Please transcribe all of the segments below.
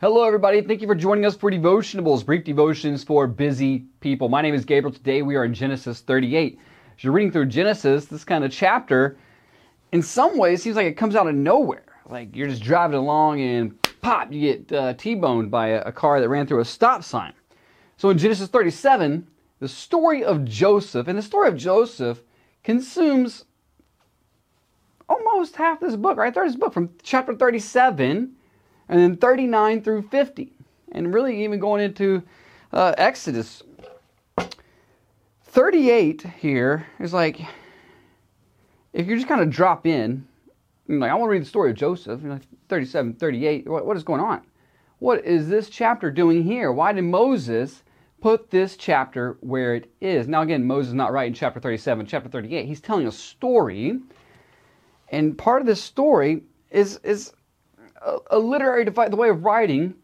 Hello, everybody. Thank you for joining us for Devotionables, brief devotions for busy people. My name is Gabriel. Today we are in Genesis 38. As you're reading through Genesis, this kind of chapter, in some ways, seems like it comes out of nowhere. Like you're just driving along and pop, you get uh, T-boned by a, a car that ran through a stop sign. So in Genesis 37, the story of Joseph, and the story of Joseph consumes almost half this book, right? There's this book from chapter 37 and then 39 through 50, and really even going into uh, Exodus. 38 here is like, if you just kind of drop in, like, I want to read the story of Joseph, know, 37, 38, what, what is going on? What is this chapter doing here? Why did Moses put this chapter where it is? Now, again, Moses is not writing chapter 37, chapter 38. He's telling a story, and part of this story is, is a, literary device, the way of writing,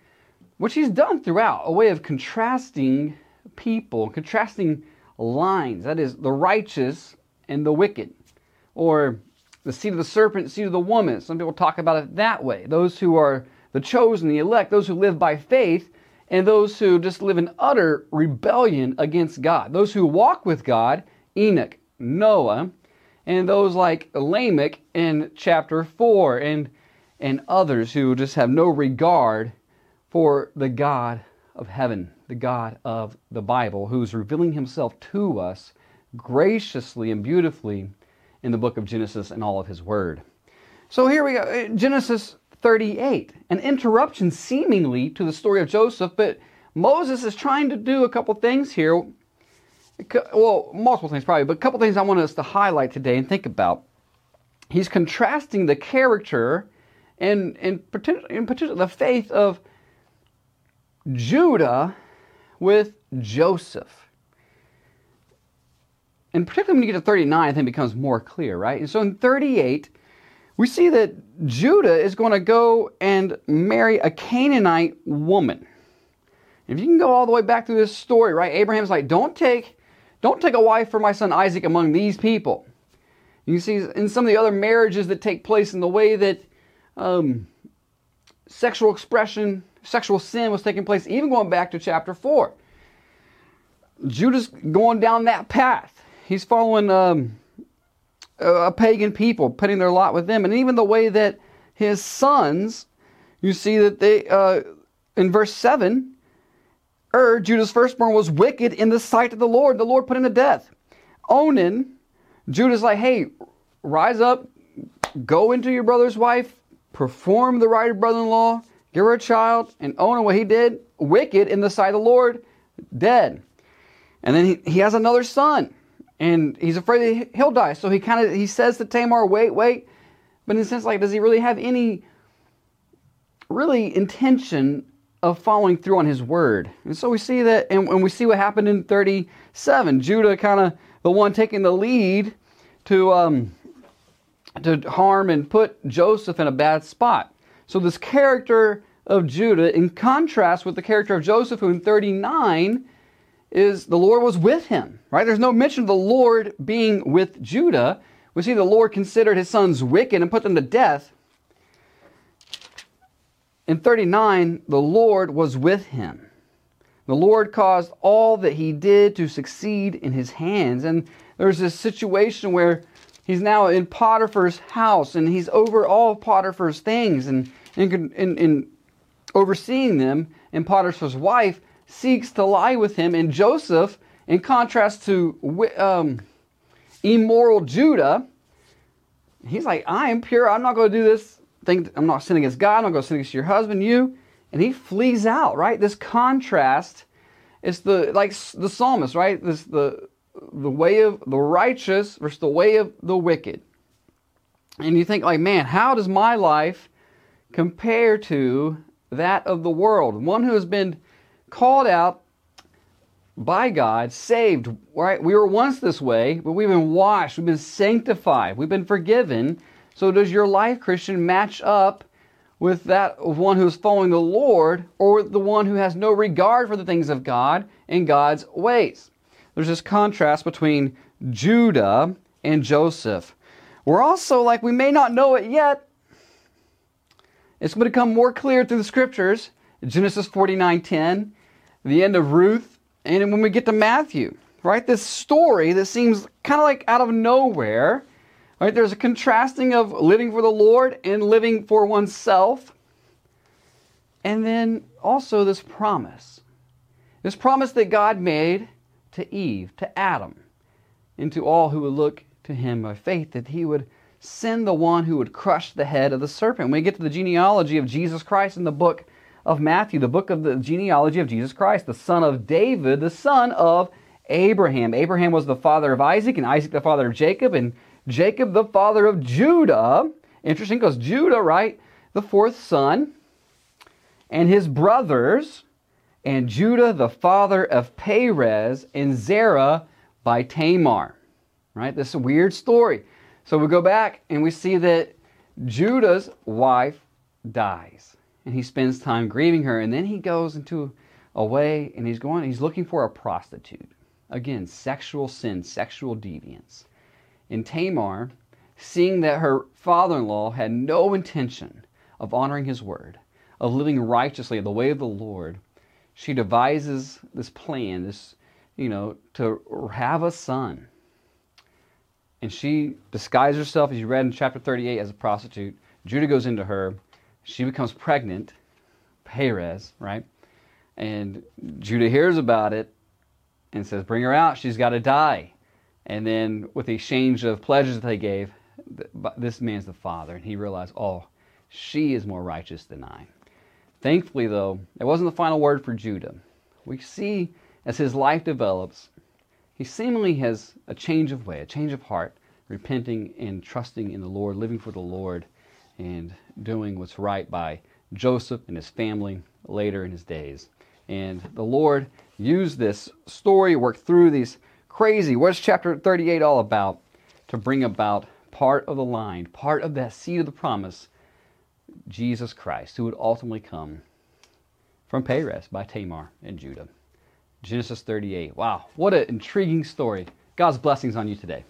which he's done throughout, a way of contrasting people, contrasting lines. That is, the righteous and the wicked. Or the seed of the serpent, seed of the woman. Some people talk about it that way. Those who are the chosen, the elect, those who live by faith, and those who just live in utter rebellion against God. Those who walk with God, Enoch, Noah, and those like Lamech in chapter 4. And and others who just have no regard for the God of heaven, the God of the Bible, who's revealing himself to us graciously and beautifully in the book of Genesis and all of his word. So here we go, uh, Genesis 38, an interruption seemingly to the story of Joseph, but Moses is trying to do a couple things here. Well, multiple things probably, but a couple things I want us to highlight today and think about. He's contrasting the character and in particular, the faith of Judah with Joseph. And particularly when you get to 39, I think it becomes more clear, right? And so in 38, we see that Judah is going to go and marry a Canaanite woman. If you can go all the way back through this story, right? Abraham's like, don't take, don't take a wife for my son Isaac among these people. You see in some of the other marriages that take place in the way that um, sexual expression, sexual sin was taking place, even going back to chapter 4. Judah's going down that path. He's following um, a pagan people, putting their lot with them. And even the way that his sons, you see that they, uh, in verse 7, Er, Judah's firstborn, was wicked in the sight of the Lord. The Lord put him to death. Onan, Judah's like, hey, rise up, go into your brother's wife, perform the right of brother-in-law, give her a child, and Onan what he did, wicked in the sight of the Lord, dead. And then he, he has another son, and he's afraid that he'll die. So he kind of he says to Tamar, wait, wait. But in a sense, like, does he really have any really intention of following through on his word? And so we see that, and, and we see what happened in 37. Judah kind of the one taking the lead to um, to harm and put Joseph in a bad spot. So, this character of Judah, in contrast with the character of Joseph, who in 39 is the Lord was with him, right? There's no mention of the Lord being with Judah. We see the Lord considered his sons wicked and put them to death. In 39, the Lord was with him. The Lord caused all that he did to succeed in his hands. And there's this situation where He's now in Potiphar's house and he's over all Potiphar's things and, and overseeing them. And Potiphar's wife seeks to lie with him. And Joseph, in contrast to um, immoral Judah, he's like, I am pure. I'm not going to do this thing. I'm not sinning against God. I'm not going to sin against your husband, you. And he flees out, right? This contrast is the, like the psalmist, right? This, the, the way of the righteous versus the way of the wicked. And you think, like, man, how does my life compare to that of the world? One who has been called out by God, saved, right? We were once this way, but we've been washed, we've been sanctified, we've been forgiven. So does your life, Christian, match up with that of one who is following the Lord or the one who has no regard for the things of God and God's ways? There's this contrast between Judah and Joseph. We're also like, we may not know it yet. It's going to become more clear through the scriptures Genesis 49:10, the end of Ruth, and when we get to Matthew, right? This story that seems kind of like out of nowhere, right? There's a contrasting of living for the Lord and living for oneself. And then also this promise. This promise that God made to Eve, to Adam, and to all who would look to him by faith, that he would send the one who would crush the head of the serpent. We get to the genealogy of Jesus Christ in the book of Matthew, the book of the genealogy of Jesus Christ, the son of David, the son of Abraham. Abraham was the father of Isaac, and Isaac the father of Jacob, and Jacob the father of Judah. Interesting because Judah, right, the fourth son, and his brothers, and Judah the father of Perez, and Zerah by Tamar. Right? This is a weird story. So we go back and we see that Judah's wife dies and he spends time grieving her and then he goes into a way and he's going he's looking for a prostitute again sexual sin sexual deviance and tamar seeing that her father-in-law had no intention of honoring his word of living righteously in the way of the lord she devises this plan this you know to have a son and she disguises herself as you read in chapter 38 as a prostitute judah goes into her she becomes pregnant, Perez, right? And Judah hears about it and says, Bring her out, she's got to die. And then, with the exchange of pledges that they gave, this man's the father, and he realized, Oh, she is more righteous than I. Thankfully, though, it wasn't the final word for Judah. We see as his life develops, he seemingly has a change of way, a change of heart, repenting and trusting in the Lord, living for the Lord and doing what's right by Joseph and his family later in his days. And the Lord used this story, worked through these crazy, what's chapter 38 all about? To bring about part of the line, part of that seed of the promise, Jesus Christ, who would ultimately come from Perez by Tamar and Judah. Genesis 38. Wow, what an intriguing story. God's blessings on you today.